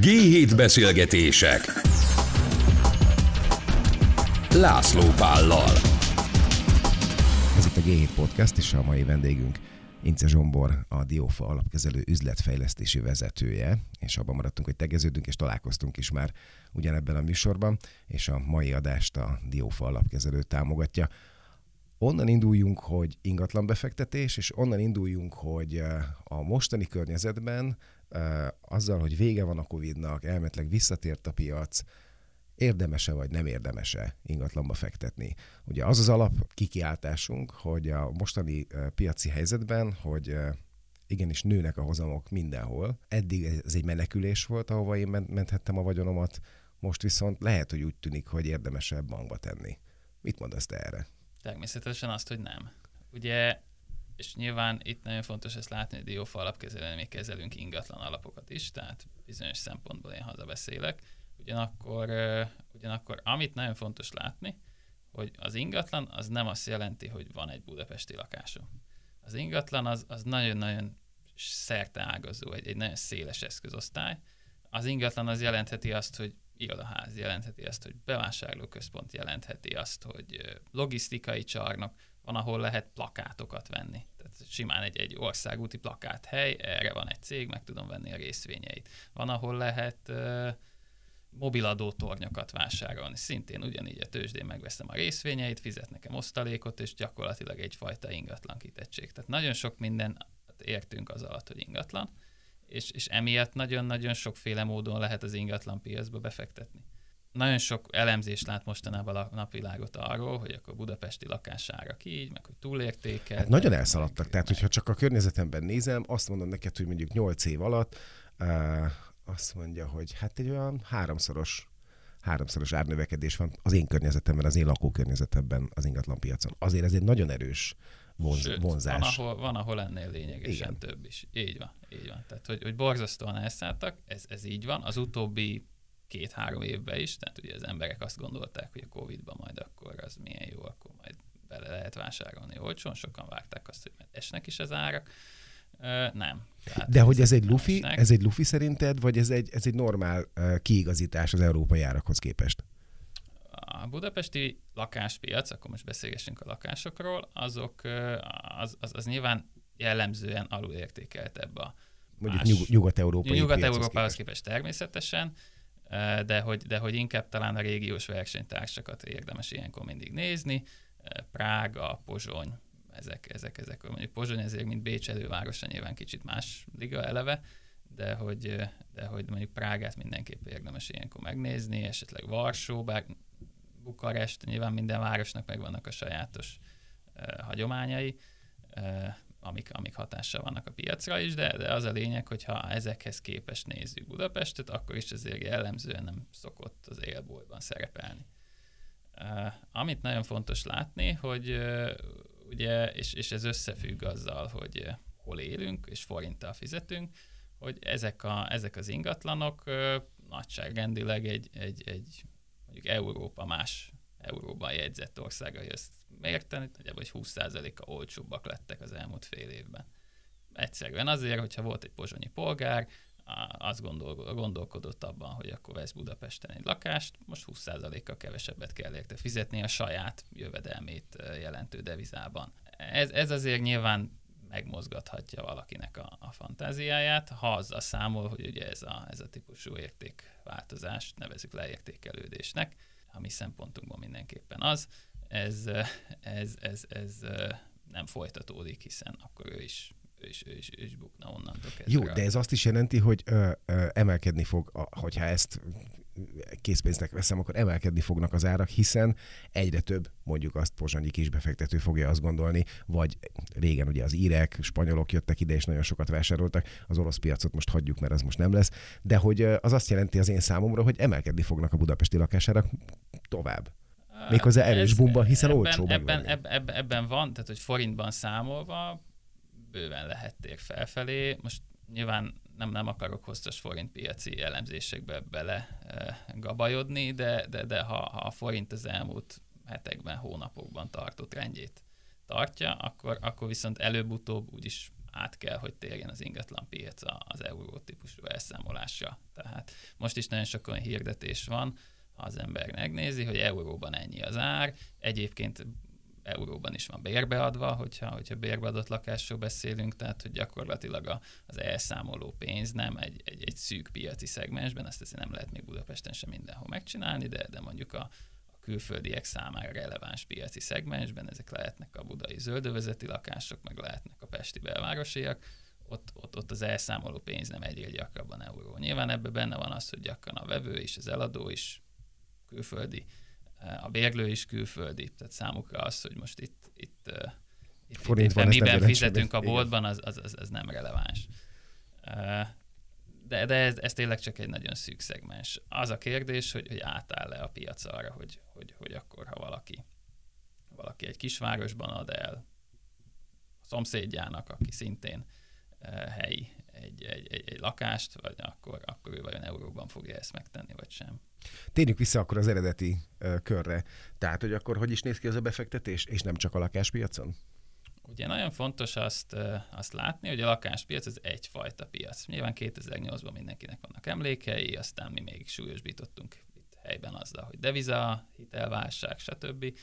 G7 beszélgetések. László Pállal. Ez itt a G7 Podcast, és a mai vendégünk Ince Zsombor, a Diófa alapkezelő üzletfejlesztési vezetője, és abban maradtunk, hogy tegeződünk, és találkoztunk is már ugyanebben a műsorban, és a mai adást a Diófa alapkezelő támogatja. Onnan induljunk, hogy ingatlan befektetés, és onnan induljunk, hogy eh, a mostani környezetben azzal, hogy vége van a Covid-nak, elmetleg visszatért a piac, érdemese vagy nem érdemese ingatlanba fektetni. Ugye az az alap kikiáltásunk, hogy a mostani piaci helyzetben, hogy igenis nőnek a hozamok mindenhol. Eddig ez egy menekülés volt, ahova én menthettem a vagyonomat, most viszont lehet, hogy úgy tűnik, hogy érdemesebb bankba tenni. Mit mondasz te erre? Természetesen azt, hogy nem. Ugye, és nyilván itt nagyon fontos ezt látni, hogy Diófa alapkezelően még kezelünk ingatlan alapokat is, tehát bizonyos szempontból én hazabeszélek. Ugyanakkor, ugyanakkor amit nagyon fontos látni, hogy az ingatlan az nem azt jelenti, hogy van egy budapesti lakásom. Az ingatlan az, az nagyon-nagyon ágazó, egy, egy nagyon széles eszközosztály. Az ingatlan az jelentheti azt, hogy irodaház jelentheti azt, hogy bevásárlóközpont jelentheti azt, hogy logisztikai csarnok, van, ahol lehet plakátokat venni. Tehát simán egy, egy országúti plakáthely, erre van egy cég, meg tudom venni a részvényeit. Van, ahol lehet uh, mobiladó tornyokat vásárolni. Szintén ugyanígy a tőzsdén megveszem a részvényeit, fizet nekem osztalékot, és gyakorlatilag egyfajta ingatlan kitettség. Tehát nagyon sok minden értünk az alatt, hogy ingatlan és, és emiatt nagyon-nagyon sokféle módon lehet az ingatlan piacba befektetni. Nagyon sok elemzés lát mostanában a napvilágot arról, hogy akkor budapesti lakására így, meg hogy túlértékel. Hát nagyon elszaladtak, meg, tehát hogyha csak a környezetemben nézem, azt mondom neked, hogy mondjuk 8 év alatt uh, azt mondja, hogy hát egy olyan háromszoros háromszoros árnövekedés van az én környezetemben, az én lakókörnyezetemben az ingatlan piacon. Azért ez egy nagyon erős vonz, Sőt, vonzás. Van ahol, van, ahol ennél lényegesen Igen. több is. Így van, így van. Tehát, hogy, hogy borzasztóan elszálltak, ez, ez így van. Az utóbbi két-három évben is, tehát ugye az emberek azt gondolták, hogy a Covid-ban majd akkor az milyen jó, akkor majd bele lehet vásárolni olcsón, sokan várták azt, hogy majd esnek is az árak. Ö, nem. Tehát De hogy ez egy lufi, ez egy lufi szerinted, vagy ez egy, ez egy normál uh, kiigazítás az európai árakhoz képest? a budapesti lakáspiac, akkor most beszélgessünk a lakásokról, azok, az, az, az nyilván jellemzően alulértékeltebb a Mondjuk nyug- nyugat-európai Nyugat-európához képest természetesen, de hogy, de hogy inkább talán a régiós versenytársakat érdemes ilyenkor mindig nézni. Prága, Pozsony, ezek, ezek, ezek. Mondjuk Pozsony ezért, mint Bécs elővárosa nyilván kicsit más liga eleve, de hogy, de hogy mondjuk Prágát mindenképp érdemes ilyenkor megnézni, esetleg Varsó, bár Bukarest, nyilván minden városnak megvannak a sajátos uh, hagyományai, uh, amik, amik hatással vannak a piacra is, de, de az a lényeg, hogy ha ezekhez képest nézzük Budapestet, akkor is azért jellemzően nem szokott az élboltban szerepelni. Uh, amit nagyon fontos látni, hogy uh, ugye, és, és ez összefügg azzal, hogy uh, hol élünk, és forinttal fizetünk, hogy ezek, a, ezek az ingatlanok nagyságrendileg egy, egy, egy mondjuk Európa más euróban jegyzett országai ezt mérteni, nagyjából hogy 20%-a olcsóbbak lettek az elmúlt fél évben. Egyszerűen azért, hogyha volt egy pozsonyi polgár, azt gondol, gondolkodott abban, hogy akkor vesz Budapesten egy lakást, most 20%-kal kevesebbet kell érte fizetni a saját jövedelmét jelentő devizában. Ez, ez azért nyilván megmozgathatja valakinek a, a fantáziáját, ha azzal számol, hogy ugye ez a, ez a típusú értékváltozást nevezük leértékelődésnek, a mi szempontunkban mindenképpen az, ez, ez, ez, ez nem folytatódik, hiszen akkor ő is is, ő is bukna onnantól kezdve. Jó, de ez azt is jelenti, hogy ö, ö, emelkedni fog, a, hogyha ezt készpénznek veszem, akkor emelkedni fognak az árak, hiszen egyre több, mondjuk azt pozsonyi kisbefektető fogja azt gondolni, vagy régen ugye az írek, spanyolok jöttek ide, és nagyon sokat vásároltak, az orosz piacot most hagyjuk, mert az most nem lesz, de hogy az azt jelenti az én számomra, hogy emelkedni fognak a budapesti lakásárak tovább. Méghozzá erős bumba, hiszen ebben, olcsó ebben, ebben, ebben van, tehát hogy forintban számolva bőven lehet tér felfelé. Most nyilván nem, nem akarok hosszas forint piaci elemzésekbe bele e, gabajodni, de, de, de ha, ha a forint az elmúlt hetekben, hónapokban tartott rendjét tartja, akkor, akkor viszont előbb-utóbb úgyis át kell, hogy térjen az ingatlan piac az euró típusú elszámolásra. Tehát most is nagyon sok olyan hirdetés van, az ember megnézi, hogy euróban ennyi az ár, egyébként euróban is van bérbeadva, hogyha, hogyha bérbeadott lakásról beszélünk, tehát hogy gyakorlatilag a, az elszámoló pénz nem egy, egy, egy szűk piaci szegmensben, ezt nem lehet még Budapesten sem mindenhol megcsinálni, de, de mondjuk a, a külföldiek számára releváns piaci szegmensben, ezek lehetnek a budai zöldövezeti lakások, meg lehetnek a pesti belvárosiak, ott, ott, ott az elszámoló pénz nem egyre gyakrabban euró. Nyilván ebben benne van az, hogy gyakran a vevő is, az eladó is külföldi, a bérlő is külföldi, tehát számukra az, hogy most itt, itt, itt, Forint itt, itt miben fizetünk a boltban, az, az, az, az nem releváns. De, de ez, ez tényleg csak egy nagyon szűk szegmens. Az a kérdés, hogy, hogy átáll-e a piac arra, hogy, hogy, hogy akkor, ha valaki, valaki egy kisvárosban ad el a szomszédjának, aki szintén helyi egy, egy, egy, egy lakást, vagy akkor, akkor ő vajon euróban fogja ezt megtenni, vagy sem. Térjünk vissza akkor az eredeti uh, körre. Tehát, hogy akkor hogy is néz ki az a befektetés, és nem csak a lakáspiacon? Ugye nagyon fontos azt, azt látni, hogy a lakáspiac az egyfajta piac. Nyilván 2008-ban mindenkinek vannak emlékei, aztán mi még súlyosbítottunk itt helyben azzal, hogy deviza, hitelválság, stb.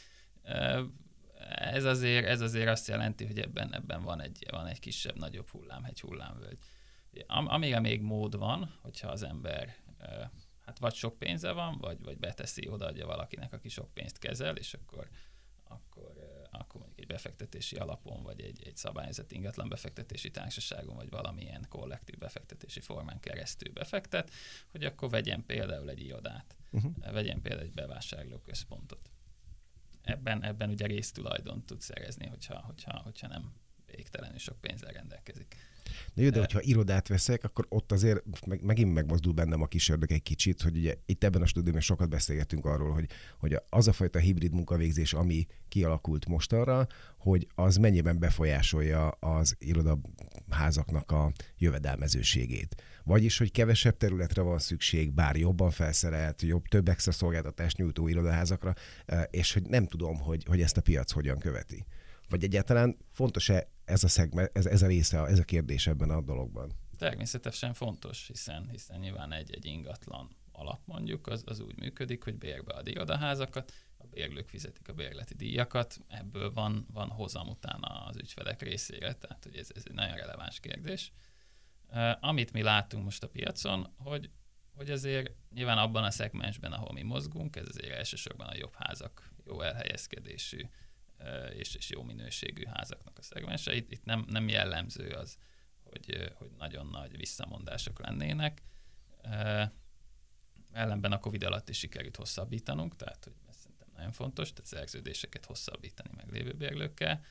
Ez azért, ez azért azt jelenti, hogy ebben, ebben van, egy, van egy kisebb, nagyobb hullám, egy hullámvölgy. Am, amire még mód van, hogyha az ember hát vagy sok pénze van, vagy, vagy beteszi, odaadja valakinek, aki sok pénzt kezel, és akkor, akkor, akkor mondjuk egy befektetési alapon, vagy egy, egy szabályozat ingatlan befektetési társaságon, vagy valamilyen kollektív befektetési formán keresztül befektet, hogy akkor vegyen például egy irodát, uh-huh. vegyen például egy bevásárló központot. Ebben, ebben ugye résztulajdon tud szerezni, hogyha, hogyha, hogyha nem végtelenül sok pénzzel rendelkezik. De jó, de hogyha irodát veszek, akkor ott azért meg, megint megmozdul bennem a kis ördög egy kicsit, hogy ugye itt ebben a stúdióban sokat beszélgetünk arról, hogy, hogy az a fajta hibrid munkavégzés, ami kialakult mostanra, hogy az mennyiben befolyásolja az irodaházaknak a jövedelmezőségét. Vagyis, hogy kevesebb területre van szükség, bár jobban felszerelt, jobb, több extra szolgáltatást nyújtó irodaházakra, eh, és hogy nem tudom, hogy, hogy ezt a piac hogyan követi. Vagy egyáltalán fontos-e ez a, szegme, ez, ez a része, ez a kérdés ebben a dologban? Természetesen fontos, hiszen, hiszen nyilván egy-egy ingatlan alap mondjuk, az, az úgy működik, hogy bérbe ad irodaházakat, a bérlők fizetik a bérleti díjakat, ebből van, van hozam utána az ügyfelek részére, tehát hogy ez, ez egy nagyon releváns kérdés. Amit mi látunk most a piacon, hogy, hogy azért nyilván abban a szegmensben, ahol mi mozgunk, ez azért elsősorban a jobb házak, jó elhelyezkedésű, és, és jó minőségű házaknak a szegmense. Itt, itt nem, nem jellemző az, hogy, hogy nagyon nagy visszamondások lennének. Ellenben a Covid alatt is sikerült hosszabbítanunk, tehát hogy ez szerintem nagyon fontos, tehát szerződéseket hosszabbítani meg lévő bérlőkkel.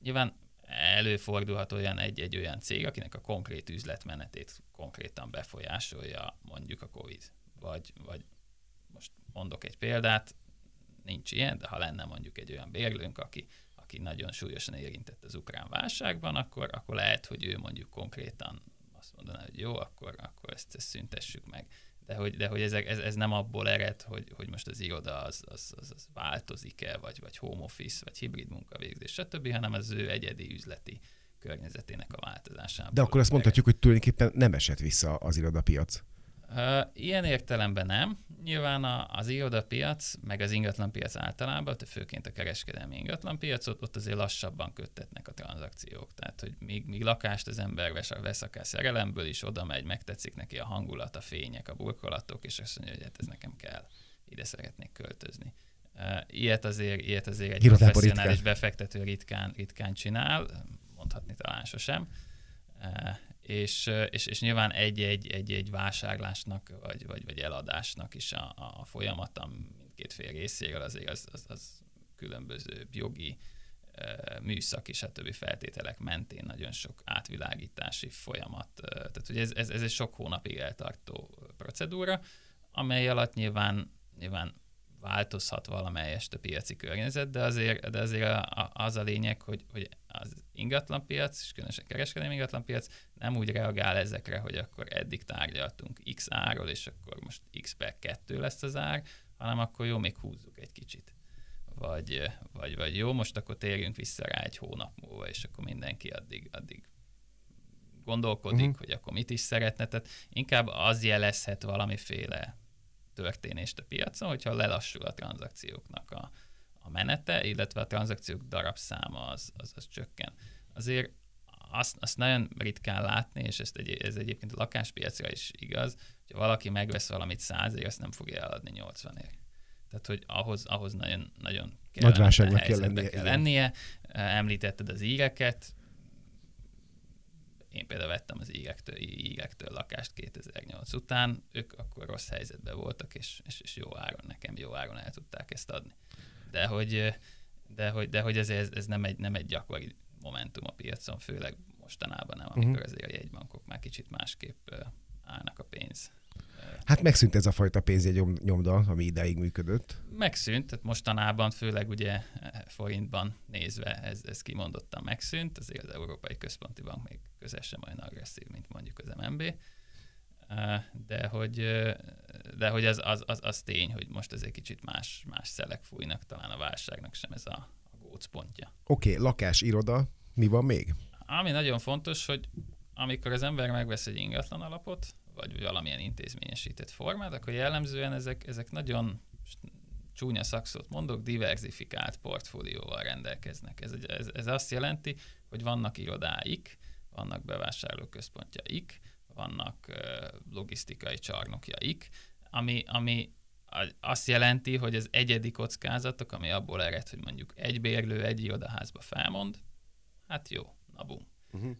Nyilván előfordulhat olyan egy-egy olyan cég, akinek a konkrét üzletmenetét konkrétan befolyásolja mondjuk a Covid. Vagy, vagy most mondok egy példát, nincs ilyen, de ha lenne mondjuk egy olyan bérlőnk, aki, aki nagyon súlyosan érintett az ukrán válságban, akkor, akkor lehet, hogy ő mondjuk konkrétan azt mondaná, hogy jó, akkor, akkor ezt, ezt szüntessük meg. De hogy, de hogy ez, ez, ez nem abból ered, hogy, hogy most az iroda az, az, az, az változik-e, vagy, vagy home office, vagy hibrid munkavégzés, stb., hanem az ő egyedi üzleti környezetének a változásában. De akkor azt mondhatjuk, hogy tulajdonképpen nem esett vissza az irodapiac. Ilyen értelemben nem. Nyilván az irodapiac, meg az ingatlanpiac általában, de főként a kereskedelmi ingatlanpiacot, ott azért lassabban köttetnek a tranzakciók. Tehát, hogy míg, míg lakást az ember vesz, vesz akár szerelemből is, oda megy, megtetszik neki a hangulat, a fények, a burkolatok, és azt mondja, hogy hát ez nekem kell, ide szeretnék költözni. Ilyet azért, ilyet azért egy Irodában professzionális ritkán. befektető ritkán, ritkán csinál, mondhatni talán sosem és, és, és nyilván egy-egy, vásárlásnak vagy, vagy, vagy eladásnak is a, a folyamata mindkét fél részéről azért az, az, az különböző jogi, műszaki, stb. feltételek mentén nagyon sok átvilágítási folyamat. Tehát hogy ez, ez, ez egy sok hónapig eltartó procedúra, amely alatt nyilván, nyilván változhat valamelyest a piaci környezet, de azért, de azért a, a, az a lényeg, hogy, hogy az ingatlanpiac, és különösen kereskedelmi ingatlanpiac nem úgy reagál ezekre, hogy akkor eddig tárgyaltunk X árról, és akkor most X per 2 lesz az ár, hanem akkor jó, még húzzuk egy kicsit. vagy, vagy, vagy jó, most akkor térjünk vissza rá egy hónap múlva, és akkor mindenki addig, addig gondolkodik, uh-huh. hogy akkor mit is szeretne. Tehát inkább az jelezhet valamiféle történést a piacon, hogyha lelassul a tranzakcióknak a, a menete, illetve a tranzakciók darabszáma az, az, az csökken. Azért azt, azt nagyon ritkán látni, és ezt egy, ez egyébként a lakáspiacra is igaz, hogy valaki megvesz valamit százért, azt nem fogja eladni 80 ért. Tehát, hogy ahhoz, ahhoz nagyon, nagyon Nagy válságnak kell lennie. Kell lennie. Említetted az íreket, én például vettem az ígektől, ígektől lakást 2008 után, ők akkor rossz helyzetben voltak, és, és, és jó áron, nekem jó áron el tudták ezt adni. De hogy, de hogy, de hogy ez, ez, ez nem, egy, nem egy gyakori momentum a piacon, főleg mostanában nem, amikor uh-huh. azért a jegybankok már kicsit másképp állnak a pénz Hát megszűnt ez a fajta pénzjegy nyomda, ami ideig működött. Megszűnt, tehát mostanában főleg ugye forintban nézve ez, ez kimondottan megszűnt, azért az Európai Központi Bank még közel sem olyan agresszív, mint mondjuk az MNB. De hogy, de hogy az, az, az, az tény, hogy most ez egy kicsit más, más szelek fújnak, talán a válságnak sem ez a, a gócpontja. Oké, okay, lakás, iroda, mi van még? Ami nagyon fontos, hogy amikor az ember megvesz egy ingatlan alapot, vagy valamilyen intézményesített formát, akkor jellemzően ezek, ezek nagyon csúnya szakszót mondok, diversifikált portfólióval rendelkeznek. Ez, ez, ez azt jelenti, hogy vannak irodáik, vannak bevásárlóközpontjaik, vannak logisztikai csarnokjaik, ami, ami azt jelenti, hogy az egyedi kockázatok, ami abból ered, hogy mondjuk egy bérlő egy irodaházba felmond, hát jó, na bum. Uh-huh.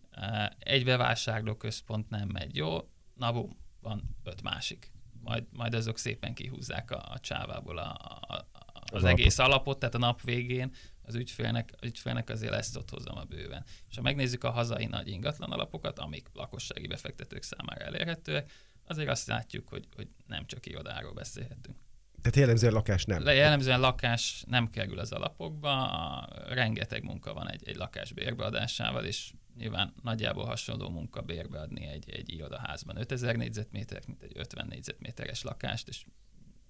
Egy bevásárlóközpont nem megy jó, na bum, van öt másik. Majd, majd azok szépen kihúzzák a, a csávából a, a, a, az, az egész alapot. alapot, tehát a nap végén az ügyfélnek, az ügyfélnek azért lesz ott hozzam a bőven. És ha megnézzük a hazai nagy ingatlan alapokat, amik lakossági befektetők számára elérhetőek, azért azt látjuk, hogy, hogy nem csak irodáról beszélhetünk. Tehát jellemzően lakás nem. Jellemzően lakás nem kerül az alapokba, rengeteg munka van egy, egy lakás bérbeadásával, és nyilván nagyjából hasonló munka bérbeadni egy, egy irodaházban 5000 négyzetméter, mint egy 50 négyzetméteres lakást, és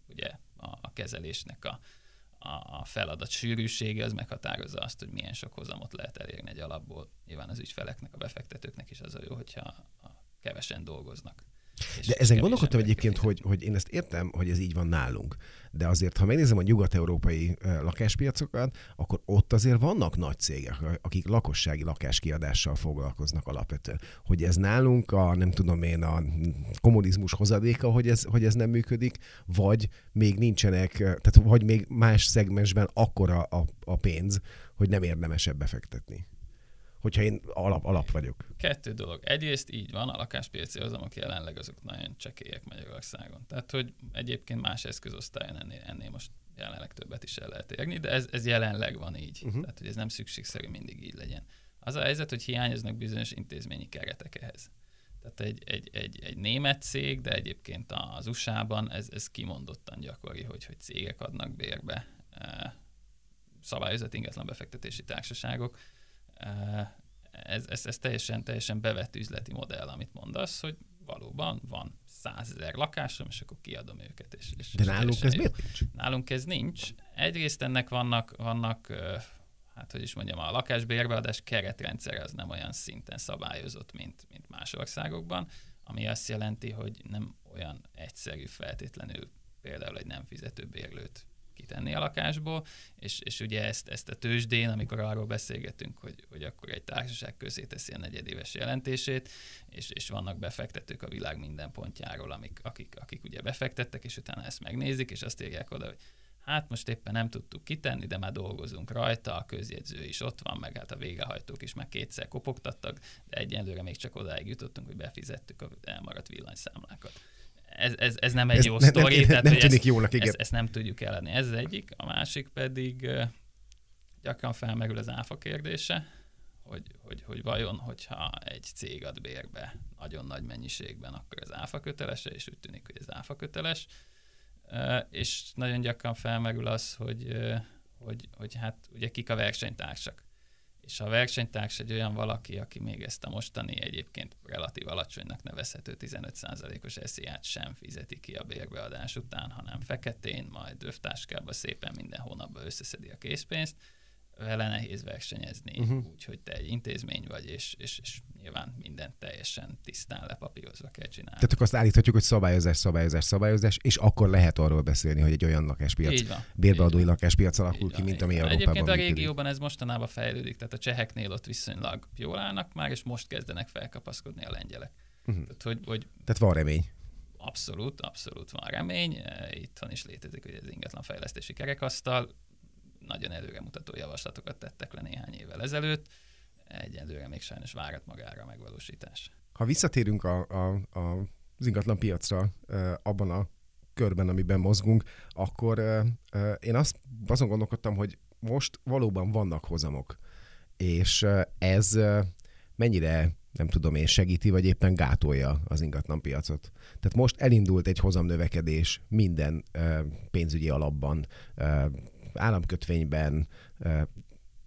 ugye a, a kezelésnek a, a, feladat sűrűsége az meghatározza azt, hogy milyen sok hozamot lehet elérni egy alapból. Nyilván az ügyfeleknek, a befektetőknek is az a jó, hogyha kevesen dolgoznak. De ezen gondolkodtam egyébként, hogy, hogy én ezt értem, hogy ez így van nálunk. De azért, ha megnézem a nyugat-európai lakáspiacokat, akkor ott azért vannak nagy cégek, akik lakossági lakáskiadással foglalkoznak alapvetően. Hogy ez nálunk a, nem tudom én, a kommunizmus hozadéka, hogy ez, hogy ez nem működik, vagy még nincsenek, tehát vagy még más szegmensben akkora a, a pénz, hogy nem érdemesebb befektetni hogyha én alap, alap vagyok. Kettő dolog. Egyrészt így van, a lakáspiaci hozamok jelenleg azok nagyon csekélyek Magyarországon. Tehát, hogy egyébként más eszközosztályon ennél, ennél most jelenleg többet is el lehet érni, de ez, ez jelenleg van így. Uh-huh. Tehát, hogy ez nem szükségszerű mindig így legyen. Az a helyzet, hogy hiányoznak bizonyos intézményi keretek ehhez. Tehát egy, egy, egy, egy német cég, de egyébként az USA-ban ez, ez kimondottan gyakori, hogy, hogy cégek adnak bérbe e, szabályozott ingatlan befektetési társaságok, ez, ez, ez teljesen, teljesen bevett üzleti modell, amit mondasz, hogy valóban van százezer lakásom, és akkor kiadom őket. És, és De nálunk ez miért nincs? Nálunk ez nincs. Egyrészt ennek vannak, vannak hát hogy is mondjam, a lakásbérbeadás keretrendszer az nem olyan szinten szabályozott, mint, mint más országokban, ami azt jelenti, hogy nem olyan egyszerű feltétlenül például egy nem fizető bérlőt kitenni a lakásból, és, és ugye ezt, ezt a tőzsdén, amikor arról beszélgetünk, hogy, hogy akkor egy társaság közé teszi a negyedéves jelentését, és, és vannak befektetők a világ minden pontjáról, amik, akik, akik ugye befektettek, és utána ezt megnézik, és azt írják oda, hogy hát most éppen nem tudtuk kitenni, de már dolgozunk rajta, a közjegyző is ott van, meg hát a végehajtók is már kétszer kopogtattak, de egyenlőre még csak odáig jutottunk, hogy befizettük a elmaradt villanyszámlákat ez, ez, ez nem egy ez jó ne, sztori. Nem, tehát, nem tűnik ezt, jónak, igen. Ezt, ezt nem tudjuk eladni. Ez az egyik. A másik pedig gyakran felmerül az áfa kérdése, hogy, hogy, hogy vajon, hogyha egy cég ad bérbe nagyon nagy mennyiségben, akkor az áfa köteles és úgy tűnik, hogy az áfa köteles. És nagyon gyakran felmerül az, hogy, hogy, hogy hát ugye kik a versenytársak. És a versenytárs egy olyan valaki, aki még ezt a mostani egyébként relatív alacsonynak nevezhető 15%-os esziát sem fizeti ki a bérbeadás után, hanem feketén, majd övtáskába szépen minden hónapban összeszedi a készpénzt, vele nehéz versenyezni, uh-huh. úgyhogy te egy intézmény vagy, és, és, és nyilván mindent teljesen tisztán lepapírozva kell csinálni. Tehát akkor azt állíthatjuk, hogy szabályozás, szabályozás, szabályozás, és akkor lehet arról beszélni, hogy egy olyan lakáspiac, így van, bérbeadói így lakáspiac alakul így ki, mint ami Európában Egyébként a régióban ez mostanában fejlődik, tehát a cseheknél ott viszonylag jól állnak már, és most kezdenek felkapaszkodni a lengyelek. Uh-huh. Tehát, hogy, hogy tehát van remény. Abszolút, abszolút van remény. Itthon is létezik hogy az ingatlan fejlesztési kerekasztal nagyon előremutató javaslatokat tettek le néhány évvel ezelőtt, egyelőre még sajnos várat magára a megvalósítás. Ha visszatérünk a, a, a, az ingatlan piacra abban a körben, amiben mozgunk, akkor én azt, azon gondolkodtam, hogy most valóban vannak hozamok, és ez mennyire nem tudom én, segíti, vagy éppen gátolja az ingatlan piacot. Tehát most elindult egy hozamnövekedés minden pénzügyi alapban, államkötvényben,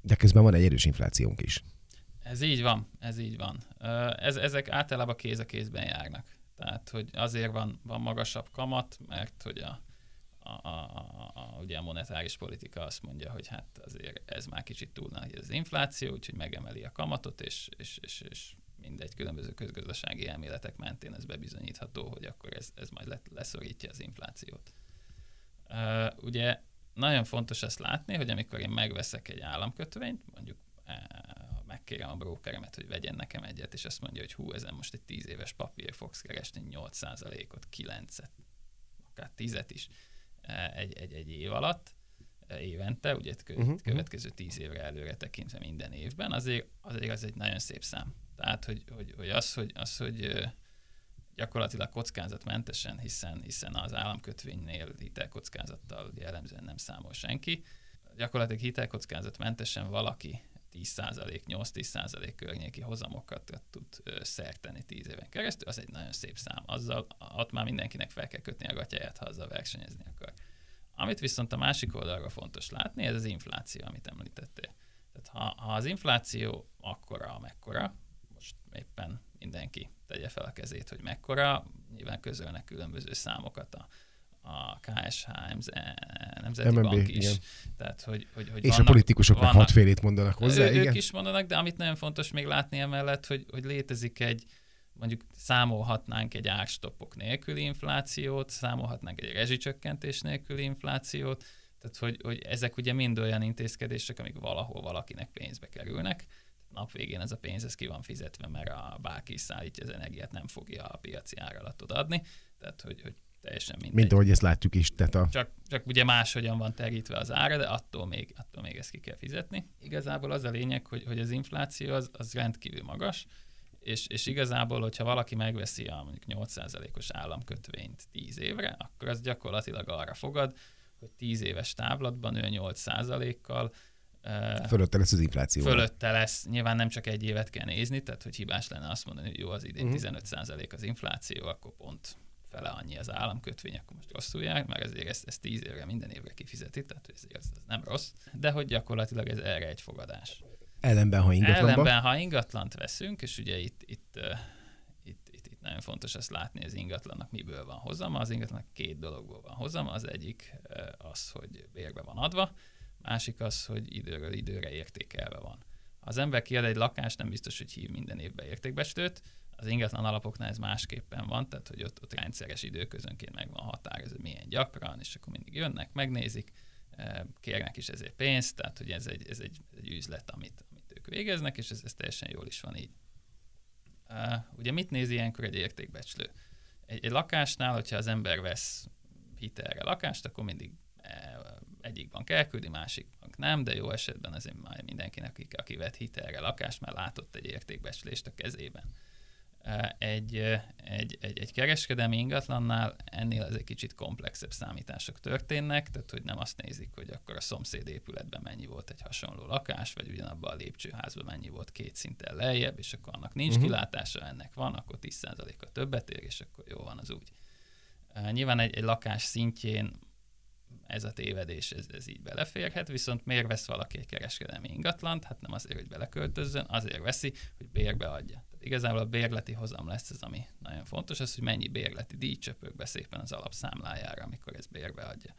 de közben van egy erős inflációnk is. Ez így van, ez így van. Ez, ezek általában kéz a kézben járnak. Tehát, hogy azért van, van magasabb kamat, mert hogy a, a, a, a, ugye a monetáris politika azt mondja, hogy hát azért ez már kicsit túl nagy az infláció, úgyhogy megemeli a kamatot, és, és, és, és mindegy különböző közgazdasági elméletek mentén ez bebizonyítható, hogy akkor ez, ez majd leszorítja az inflációt. Ugye nagyon fontos ezt látni, hogy amikor én megveszek egy államkötvényt, mondjuk eh, megkérem a brókeremet, hogy vegyen nekem egyet, és azt mondja, hogy hú, ezen most egy 10 éves papír fogsz keresni 8%-ot, 9-et, akár 10-et is eh, egy, egy, egy év alatt, eh, évente, ugye uh-huh. következő 10 évre előre tekintve minden évben, azért, azért az egy nagyon szép szám. Tehát, hogy, hogy, hogy az, hogy, az, hogy gyakorlatilag kockázatmentesen, hiszen, hiszen az államkötvénynél hitelkockázattal jellemzően nem számol senki. Gyakorlatilag hitelkockázatmentesen valaki 10%, 8-10% környéki hozamokat tud szerteni 10 éven keresztül, az egy nagyon szép szám. Azzal ott már mindenkinek fel kell kötni a gatyáját, ha azzal versenyezni akar. Amit viszont a másik oldalra fontos látni, ez az infláció, amit említettél. Tehát ha, ha az infláció akkora, amekkora, most éppen mindenki tegye fel a kezét, hogy mekkora. Nyilván közölnek különböző számokat a, a KSH, Nemzeti MNB, Bank is. Igen. Tehát, hogy, hogy, hogy És vannak, a politikusok vannak, hatfélét mondanak hozzá. Ő, igen? Ők is mondanak, de amit nagyon fontos még látni emellett, hogy, hogy létezik egy, mondjuk számolhatnánk egy árstoppok nélküli inflációt, számolhatnánk egy rezsicsökkentés nélküli inflációt, tehát hogy, hogy ezek ugye mind olyan intézkedések, amik valahol valakinek pénzbe kerülnek, nap végén ez a pénz ez ki van fizetve, mert a bárki szállítja az energiát, nem fogja a piaci ár alatt odaadni. Tehát, hogy, hogy teljesen mindegy. Mint ahogy ezt látjuk is. Tehát a... csak, csak ugye máshogyan van terítve az ára, de attól még, attól még ezt ki kell fizetni. Igazából az a lényeg, hogy, hogy az infláció az, az rendkívül magas, és, és igazából, hogyha valaki megveszi a mondjuk 8%-os államkötvényt 10 évre, akkor az gyakorlatilag arra fogad, hogy 10 éves távlatban ő 8%-kal Fölötte lesz az infláció. Fölötte lesz. Nyilván nem csak egy évet kell nézni, tehát hogy hibás lenne azt mondani, hogy jó, az idén uh-huh. Mhm. 15% az infláció, akkor pont fele annyi az államkötvény, akkor most rosszul jár, mert ezért ezt, ezt 10 évre, minden évre kifizeti, tehát hogy ez, ez nem rossz, de hogy gyakorlatilag ez erre egy fogadás. Ellenben, ha ingatlanba? Ellenben, ha ingatlant veszünk, és ugye itt, itt, itt, itt, itt nagyon fontos ezt látni, az ingatlannak miből van hozama. Az ingatlannak két dologból van hozama. Az egyik az, hogy bérbe van adva, másik az, hogy időről időre értékelve van. Ha az ember kiad egy lakást, nem biztos, hogy hív minden évben értékbestőt, az ingatlan alapoknál ez másképpen van, tehát hogy ott, ott rendszeres időközönként meg van határozva, milyen gyakran, és akkor mindig jönnek, megnézik, eh, kérnek is ezért pénzt, tehát hogy ez egy, ez egy, egy üzlet, amit, amit ők végeznek, és ez, ez teljesen jól is van így. Uh, ugye mit néz ilyenkor egy értékbecslő? Egy, egy lakásnál, hogyha az ember vesz hitelre lakást, akkor mindig eh, egyik bank elküldi, másik bank nem, de jó esetben azért már mindenkinek, aki, vett hitelre lakást, már látott egy értékbeslést a kezében. Egy, egy, egy, egy kereskedelmi ingatlannál ennél ez egy kicsit komplexebb számítások történnek, tehát hogy nem azt nézik, hogy akkor a szomszéd épületben mennyi volt egy hasonló lakás, vagy ugyanabban a lépcsőházban mennyi volt két szinten lejjebb, és akkor annak nincs uh-huh. kilátása, ennek van, akkor 10%-a többet ér, és akkor jó van az úgy. Nyilván egy, egy lakás szintjén ez a tévedés, ez, ez így beleférhet, viszont miért vesz valaki egy kereskedelmi ingatlant? Hát nem azért, hogy beleköltözzön, azért veszi, hogy bérbe adja. Tehát igazából a bérleti hozam lesz ez, ami nagyon fontos, az, hogy mennyi bérleti díj csöpög be szépen az alapszámlájára, amikor ez bérbe adja.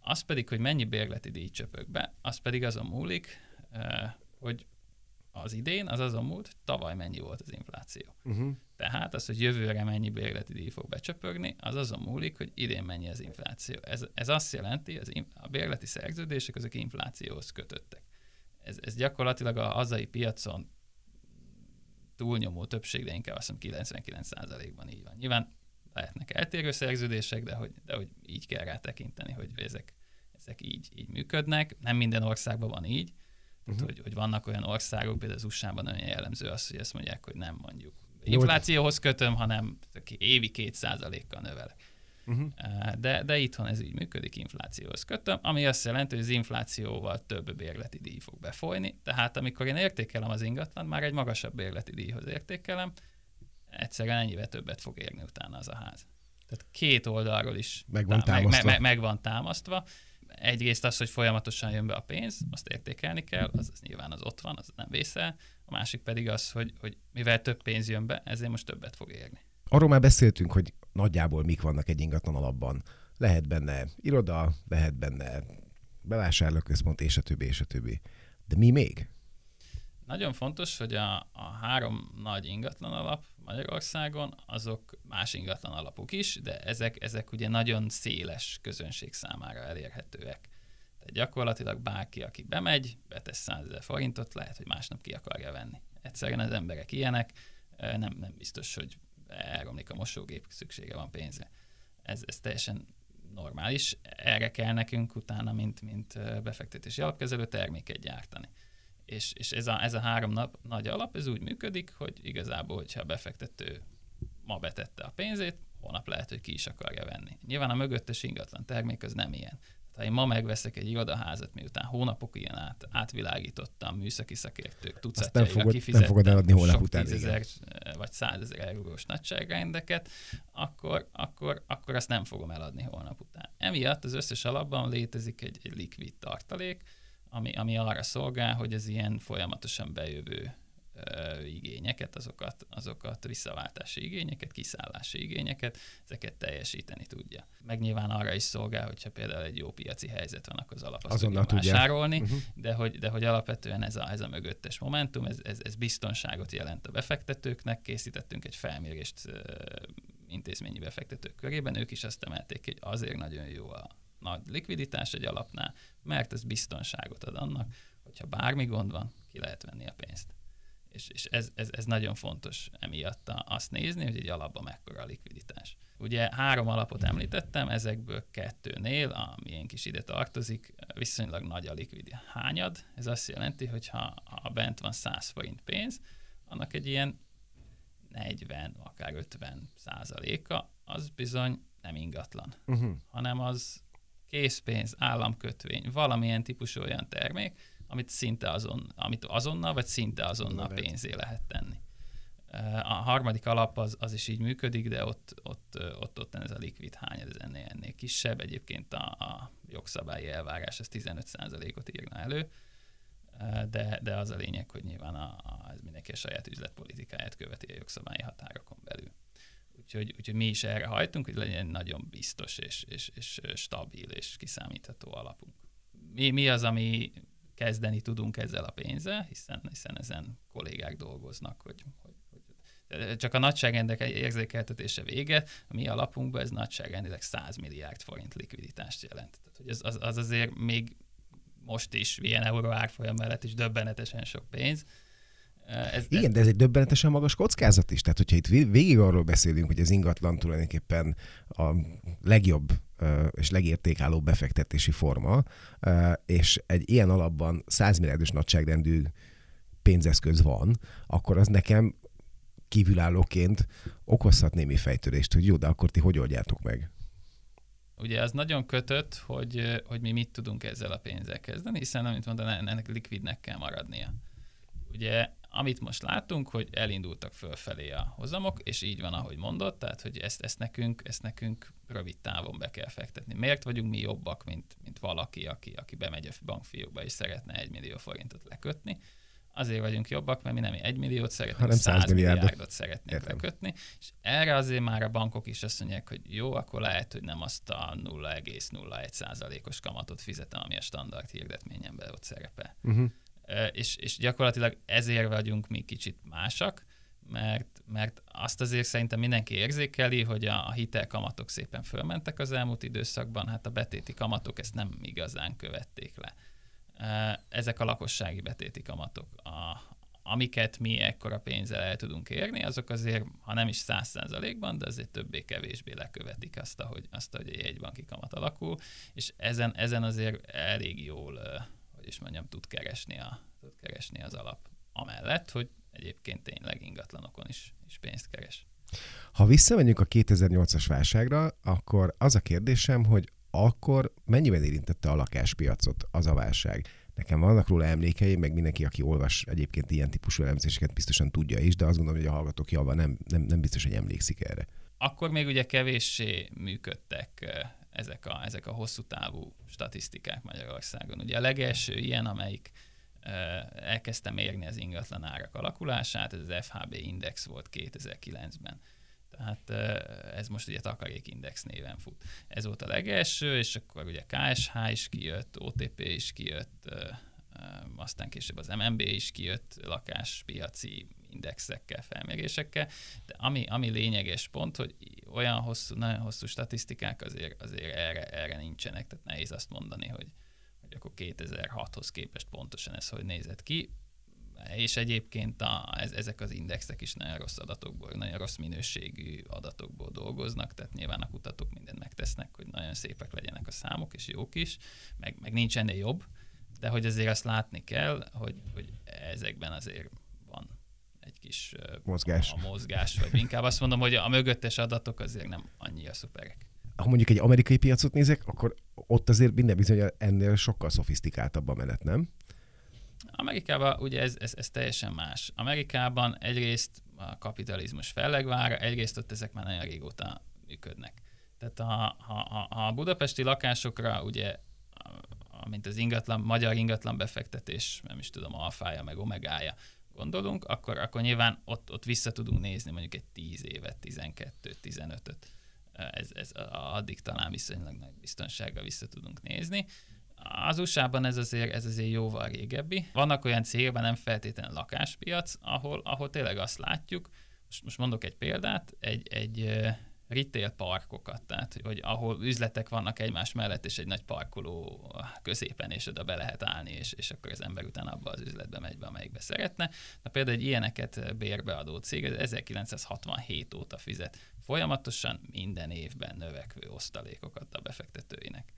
Az pedig, hogy mennyi bérleti díj csöpög be, az pedig azon múlik, eh, hogy az idén, az azon múlt, tavaly mennyi volt az infláció. Uh-huh. Tehát az, hogy jövőre mennyi bérleti díj fog becsöpögni, az azon múlik, hogy idén mennyi az infláció. Ez, ez azt jelenti, az in, a bérleti szerződések azok inflációhoz kötöttek. Ez, ez gyakorlatilag a hazai piacon túlnyomó többség, de inkább azt mondom 99%-ban így van. Nyilván lehetnek eltérő szerződések, de hogy, de hogy így kell rá tekinteni, hogy ezek, ezek így, így működnek. Nem minden országban van így, uh-huh. hogy, hogy vannak olyan országok, például az USA-ban nagyon jellemző az, hogy ezt mondják, hogy nem mondjuk inflációhoz kötöm, hanem évi 2%-kal növelek. Uh-huh. De, de itthon ez így működik, inflációhoz kötöm, ami azt jelenti, hogy az inflációval több bérleti díj fog befolyni. Tehát amikor én értékelem az ingatlan, már egy magasabb bérleti díjhoz értékelem, egyszerűen ennyivel többet fog érni utána az a ház. Tehát két oldalról is meg van, támasztva. Meg, meg, meg van támasztva. Egyrészt az, hogy folyamatosan jön be a pénz, azt értékelni kell, az, az nyilván az ott van, az nem vészel. A másik pedig az, hogy, hogy mivel több pénz jön be, ezért most többet fog érni. Arról már beszéltünk, hogy nagyjából mik vannak egy ingatlan alapban. Lehet benne iroda, lehet benne bevásárlóközpont, és a többi, és a többi. De mi még? Nagyon fontos, hogy a, a három nagy ingatlan alap Magyarországon, azok más ingatlan alapok is, de ezek, ezek ugye nagyon széles közönség számára elérhetőek. Gyakorlatilag bárki, aki bemegy, betesz 100 ezer forintot, lehet, hogy másnap ki akarja venni. Egyszerűen az emberek ilyenek, nem, nem biztos, hogy elromlik a mosógép, szüksége van pénzre. Ez, ez teljesen normális. Erre kell nekünk utána, mint, mint befektetési alapkezelő terméket gyártani. És, és ez, a, ez a három nap, nagy alap, ez úgy működik, hogy igazából, hogyha a befektető ma betette a pénzét, holnap lehet, hogy ki is akarja venni. Nyilván a mögöttes ingatlan termék az nem ilyen. Ha én ma megveszek egy irodaházat, miután hónapok ilyen át, átvilágítottam, műszaki szakértők, tucatjaira kifizettem, nem fogod eladni hónap után, tízezer vagy százezer eurós nagyságrendeket, akkor, akkor, akkor azt nem fogom eladni hónap után. Emiatt az összes alapban létezik egy, egy likvid tartalék, ami, ami arra szolgál, hogy az ilyen folyamatosan bejövő igényeket, azokat, azokat visszaváltási igényeket, kiszállási igényeket, ezeket teljesíteni tudja. Meg nyilván arra is szolgál, hogyha például egy jó piaci helyzet van, akkor az alap azt Azonnal tudja vásárolni, uh-huh. de, hogy, de hogy alapvetően ez a, ez a mögöttes momentum, ez, ez, ez biztonságot jelent a befektetőknek, készítettünk egy felmérést intézményi befektetők körében, ők is azt emelték, hogy azért nagyon jó a nagy likviditás egy alapnál, mert ez biztonságot ad annak, hogyha bármi gond van, ki lehet venni a pénzt és, és ez, ez, ez nagyon fontos emiatt azt nézni, hogy egy alapban mekkora a likviditás. Ugye három alapot említettem, ezekből kettőnél, a miénk is ide tartozik, viszonylag nagy a likvidi hányad. Ez azt jelenti, hogy ha, ha bent van 100 forint pénz, annak egy ilyen 40, akár 50 százaléka, az bizony nem ingatlan, uh-huh. hanem az készpénz, államkötvény, valamilyen típusú olyan termék, amit szinte azon, amit azonnal, vagy szinte azonnal pénzé lehet tenni. A harmadik alap az, az is így működik, de ott, ott, ott, ott ez a likvid hány, ez ennél, ennél kisebb. Egyébként a, a jogszabályi elvárás ez 15%-ot írna elő, de, de az a lényeg, hogy nyilván a, a, ez mindenki a saját üzletpolitikáját követi a jogszabályi határokon belül. Úgyhogy, úgyhogy mi is erre hajtunk, hogy legyen nagyon biztos és, és, és stabil és kiszámítható alapunk. Mi, mi az, ami kezdeni tudunk ezzel a pénzzel, hiszen, hiszen ezen kollégák dolgoznak, hogy, hogy, hogy csak a nagyságrendek érzékeltetése vége, a mi alapunkban ez nagyságrendileg 100 milliárd forint likviditást jelent. Tehát, hogy az, az, az azért még most is ilyen euró árfolyam mellett is döbbenetesen sok pénz. Ez, Igen, ez... de ez egy döbbenetesen magas kockázat is. Tehát, hogyha itt végig arról beszélünk, hogy az ingatlan tulajdonképpen a legjobb és legértékálló befektetési forma, és egy ilyen alapban 100 milliárdos nagyságrendű pénzeszköz van, akkor az nekem kívülállóként okozhat némi fejtörést, hogy jó, de akkor ti hogy oldjátok meg? Ugye az nagyon kötött, hogy, hogy mi mit tudunk ezzel a pénzzel kezdeni, hiszen, amit mondtam, ennek likvidnek kell maradnia. Ugye Amit most látunk, hogy elindultak fölfelé a hozamok, és így van, ahogy mondott, tehát hogy ezt, ezt, nekünk, ezt nekünk rövid távon be kell fektetni. Miért vagyunk mi jobbak, mint, mint valaki, aki, aki bemegy a bankfiókba és szeretne egy millió forintot lekötni? azért vagyunk jobbak, mert mi nem egy milliót szeretnénk, hanem 100 milliárdot, milliárdot szeretnénk Értem. lekötni, és erre azért már a bankok is azt mondják, hogy jó, akkor lehet, hogy nem azt a 0,01 százalékos kamatot fizetem, ami a standard hirdetményemben ott szerepel. Uh-huh. És, és gyakorlatilag ezért vagyunk mi kicsit másak, mert, mert azt azért szerintem mindenki érzékeli, hogy a, a hitelkamatok szépen fölmentek az elmúlt időszakban, hát a betéti kamatok ezt nem igazán követték le. Ezek a lakossági betéti kamatok, a, amiket mi ekkora pénzzel el tudunk érni, azok azért, ha nem is száz százalékban, de azért többé-kevésbé lekövetik azt, ahogy, azt, hogy egy banki kamat alakul, és ezen, ezen azért elég jól, is mondjam, tud keresni, a, tud keresni az alap. Amellett, hogy egyébként tényleg ingatlanokon is, is pénzt keres. Ha visszamegyünk a 2008-as válságra, akkor az a kérdésem, hogy akkor mennyiben érintette a lakáspiacot az a válság? Nekem vannak róla emlékei, meg mindenki, aki olvas egyébként ilyen típusú elemzéseket, biztosan tudja is, de azt gondolom, hogy a hallgatók java nem, nem, nem biztos, hogy emlékszik erre. Akkor még ugye kevéssé működtek ezek a, ezek a hosszú távú statisztikák Magyarországon. Ugye a legelső ilyen, amelyik elkezdte mérni az ingatlan árak alakulását, ez az FHB index volt 2009-ben. Tehát ez most ugye takarékindex néven fut. Ez volt a legelső, és akkor ugye KSH is kijött, OTP is kijött, aztán később az MNB is kijött lakáspiaci indexekkel, felmérésekkel, de ami, ami lényeges pont, hogy olyan hosszú, nagyon hosszú statisztikák azért, azért erre, erre nincsenek, tehát nehéz azt mondani, hogy, hogy akkor 2006-hoz képest pontosan ez hogy nézett ki. És egyébként a, ez, ezek az indexek is nagyon rossz adatokból, nagyon rossz minőségű adatokból dolgoznak, tehát nyilván a kutatók mindent megtesznek, hogy nagyon szépek legyenek a számok, és jók is, meg, meg nincs ennél jobb, de hogy azért azt látni kell, hogy, hogy ezekben azért kis mozgás. A, mozgás, vagy inkább azt mondom, hogy a mögöttes adatok azért nem annyira szuperek. Ha mondjuk egy amerikai piacot nézek, akkor ott azért minden bizony ennél sokkal szofisztikáltabb a menet, nem? Amerikában ugye ez, ez, ez teljesen más. Amerikában egyrészt a kapitalizmus fellegvára, egyrészt ott ezek már nagyon régóta működnek. Tehát ha, ha, ha a budapesti lakásokra ugye mint az ingatlan, magyar ingatlan befektetés, nem is tudom, alfája meg omegája gondolunk, akkor, akkor nyilván ott, ott vissza tudunk nézni mondjuk egy 10 évet, 12 15-öt. Ez, ez addig talán viszonylag nagy biztonsággal vissza tudunk nézni. Az USA-ban ez azért, ez azért jóval régebbi. Vannak olyan cégben, nem feltétlenül lakáspiac, ahol, ahol tényleg azt látjuk, most, most mondok egy példát, egy, egy retail parkokat, tehát hogy ahol üzletek vannak egymás mellett, és egy nagy parkoló középen, és oda be lehet állni, és, és akkor az ember utána abba az üzletbe megy be, amelyikbe szeretne. Na például egy ilyeneket bérbeadó cég, ez 1967 óta fizet folyamatosan minden évben növekvő osztalékokat a befektetőinek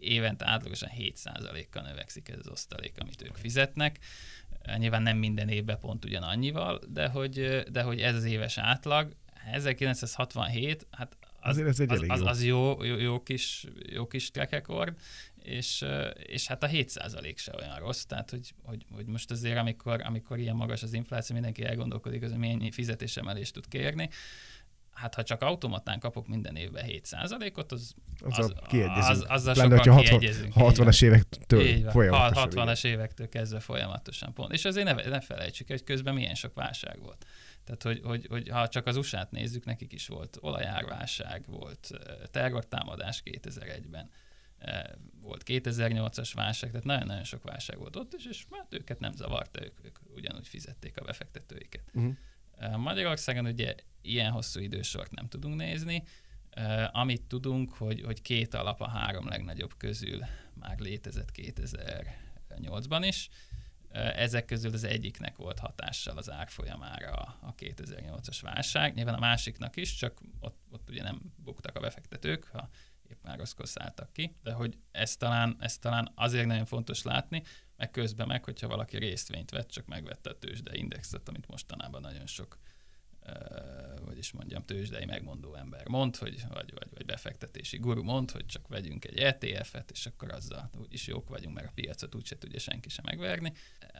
évente átlagosan 7%-kal növekszik ez az osztalék, amit ők fizetnek. Nyilván nem minden évben pont ugyanannyival, de hogy, de hogy ez az éves átlag, 1967, hát az, Azért ez egy az, az, az jó, jó, jó, kis, jó kis track record, és, és hát a 7% se olyan rossz, tehát hogy, hogy, hogy most azért, amikor, amikor ilyen magas az infláció, mindenki elgondolkodik, hogy mennyi fizetésemelést tud kérni, hát ha csak automatán kapok minden évben 7%-ot, az, az, az, az, az a sokan hogyha 60, 60-as évektől folyamatosan. 60-as évektől kezdve folyamatosan pont. És azért ne, ne felejtsük hogy közben milyen sok válság volt. Tehát, hogy, hogy, hogy ha csak az USA-t nézzük, nekik is volt olajárválság, volt terrortámadás 2001-ben, volt 2008-as válság, tehát nagyon-nagyon sok válság volt ott is, és hát őket nem zavarta, ők, ők ugyanúgy fizették a befektetőiket. Uh-huh. Magyarországon ugye ilyen hosszú idősort nem tudunk nézni. Amit tudunk, hogy, hogy két alap a három legnagyobb közül már létezett 2008-ban is. Ezek közül az egyiknek volt hatással az árfolyamára a 2008-as válság. Nyilván a másiknak is, csak ott, ott ugye nem buktak a befektetők, ha épp már rosszkor szálltak ki, de hogy ezt talán, ezt talán azért nagyon fontos látni, meg közben meg, hogyha valaki részvényt vett, csak megvette a tőzsde indexet, amit mostanában nagyon sok hogy is mondjam, tőzsdei megmondó ember mond, hogy, vagy, vagy, vagy befektetési guru mond, hogy csak vegyünk egy ETF-et, és akkor azzal úgyis jók vagyunk, mert a piacot úgyse tudja senki sem megverni.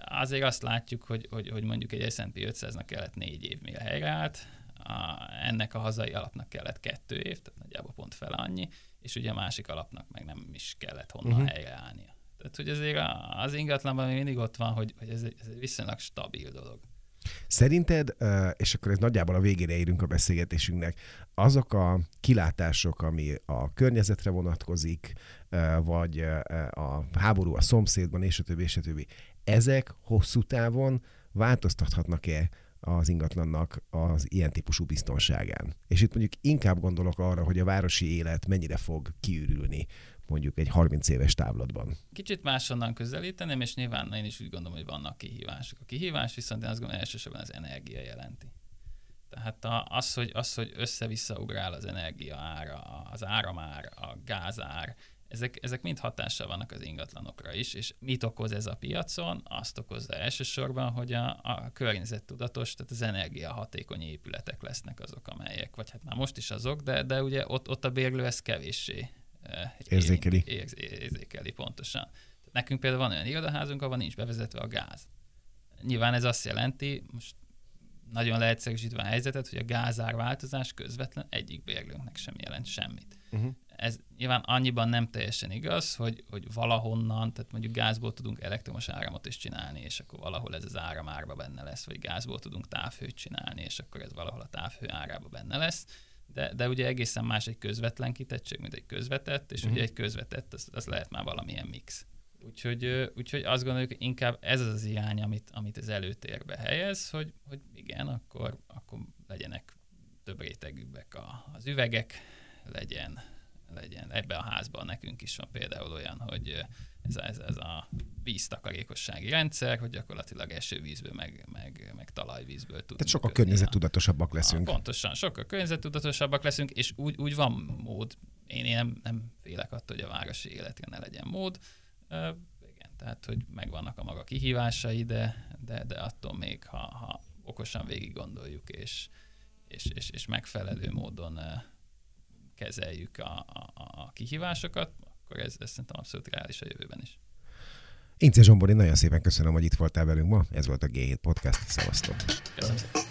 Azért azt látjuk, hogy, hogy, hogy mondjuk egy S&P 500-nak kellett négy év, mire helyreállt, a, ennek a hazai alapnak kellett kettő év, tehát nagyjából pont fele annyi, és ugye a másik alapnak meg nem is kellett honnan uh-huh. helyreállnia. Tehát, hogy azért az ingatlanban mindig ott van, hogy, hogy ez, egy, ez egy viszonylag stabil dolog. Szerinted, és akkor ez nagyjából a végére érünk a beszélgetésünknek, azok a kilátások, ami a környezetre vonatkozik, vagy a háború a szomszédban, és a többi, és a többi, ezek hosszú távon változtathatnak-e az ingatlannak az ilyen típusú biztonságán. És itt mondjuk inkább gondolok arra, hogy a városi élet mennyire fog kiürülni mondjuk egy 30 éves távlatban. Kicsit máshonnan közelíteném, és nyilván én is úgy gondolom, hogy vannak kihívások. A kihívás viszont én azt gondolom, elsősorban az energia jelenti. Tehát az, hogy, az, hogy össze-vissza ugrál az energia ára, az áramár, a gázár, ezek, ezek mind hatással vannak az ingatlanokra is, és mit okoz ez a piacon? Azt okozza elsősorban, hogy a, a környezettudatos, tehát az energiahatékony épületek lesznek azok, amelyek, vagy hát már most is azok, de, de ugye ott, ott a bérlő ez kevéssé érzékeli. Érz, érzékeli pontosan. Tehát nekünk például van olyan irodaházunk, ahol nincs bevezetve a gáz. Nyilván ez azt jelenti, most nagyon leegyszerűsítve a helyzetet, hogy a gázár változás közvetlen egyik bérlőnknek sem jelent semmit. Uh-huh ez nyilván annyiban nem teljesen igaz, hogy, hogy valahonnan, tehát mondjuk gázból tudunk elektromos áramot is csinálni, és akkor valahol ez az áram árba benne lesz, vagy gázból tudunk távhőt csinálni, és akkor ez valahol a távhő árába benne lesz. De, de ugye egészen más egy közvetlen kitettség, mint egy közvetett, és uh-huh. ugye egy közvetett, az, az lehet már valamilyen mix. Úgyhogy, úgyhogy azt gondoljuk, inkább ez az az irány, amit, amit az előtérbe helyez, hogy, hogy igen, akkor, akkor legyenek több rétegűbbek a, az üvegek, legyen legyen. Ebbe a házban nekünk is van például olyan, hogy ez a, ez, ez a víztakarékossági rendszer, hogy gyakorlatilag esővízből, meg, meg, meg talajvízből tudunk. Tehát sokkal környezettudatosabbak leszünk. A, pontosan, sokkal környezettudatosabbak leszünk, és úgy, úgy van mód, én, én nem, nem félek attól, hogy a városi életre ne legyen mód. Uh, igen, tehát, hogy megvannak a maga kihívásai, de, de, de attól még, ha, ha okosan végig gondoljuk, és, és, és, és megfelelő módon uh, kezeljük a, a, a kihívásokat, akkor ez, ez szerintem abszolút reális a jövőben is. Ince Zsombor, én nagyon szépen köszönöm, hogy itt voltál velünk ma. Ez volt a G7 Podcast. Szevasztok! Köszönöm szépen.